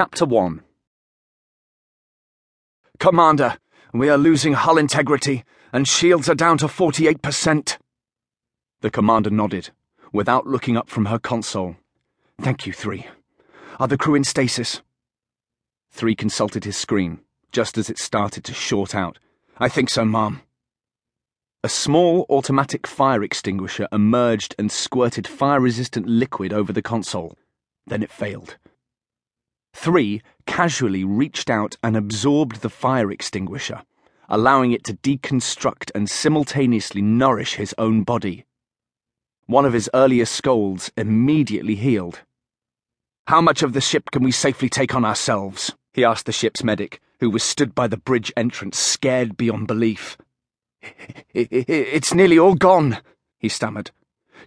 Chapter 1 Commander, we are losing hull integrity, and shields are down to 48%. The commander nodded, without looking up from her console. Thank you, Three. Are the crew in stasis? Three consulted his screen, just as it started to short out. I think so, ma'am. A small automatic fire extinguisher emerged and squirted fire resistant liquid over the console. Then it failed. Three casually reached out and absorbed the fire extinguisher, allowing it to deconstruct and simultaneously nourish his own body. One of his earlier scolds immediately healed. How much of the ship can we safely take on ourselves? he asked the ship's medic, who was stood by the bridge entrance, scared beyond belief. It's nearly all gone, he stammered.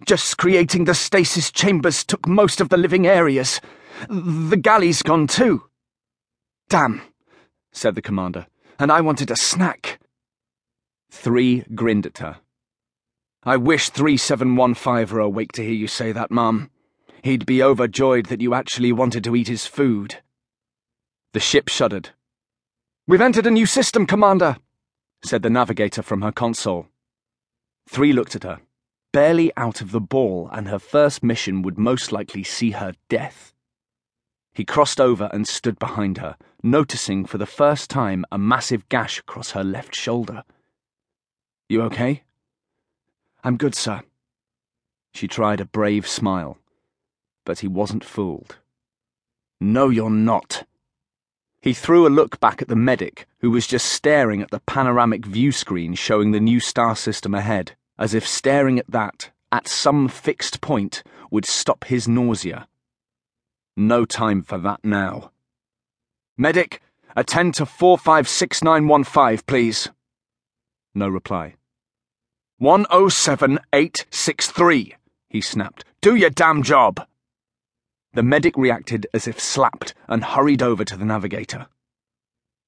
Just creating the stasis chambers took most of the living areas. The galley's gone too. Damn, said the commander, and I wanted a snack. Three grinned at her. I wish 3715 were awake to hear you say that, Mum. He'd be overjoyed that you actually wanted to eat his food. The ship shuddered. We've entered a new system, Commander, said the navigator from her console. Three looked at her, barely out of the ball, and her first mission would most likely see her death. He crossed over and stood behind her, noticing for the first time a massive gash across her left shoulder. You okay? I'm good, sir. She tried a brave smile, but he wasn't fooled. No, you're not. He threw a look back at the medic, who was just staring at the panoramic view screen showing the new star system ahead, as if staring at that, at some fixed point, would stop his nausea. No time for that now. Medic, attend to 456915, please. No reply. 107863, he snapped. Do your damn job! The medic reacted as if slapped and hurried over to the navigator.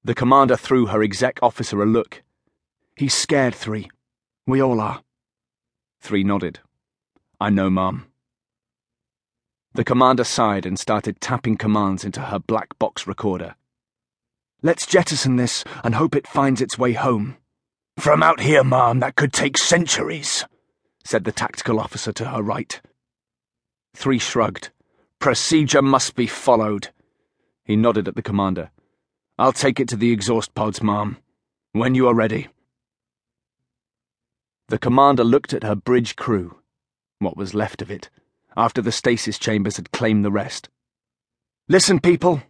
The commander threw her exec officer a look. He's scared, Three. We all are. Three nodded. I know, Mom. The commander sighed and started tapping commands into her black box recorder. Let's jettison this and hope it finds its way home. From out here, ma'am, that could take centuries, said the tactical officer to her right. Three shrugged. Procedure must be followed. He nodded at the commander. I'll take it to the exhaust pods, ma'am. When you are ready. The commander looked at her bridge crew, what was left of it, after the stasis chambers had claimed the rest. Listen, people,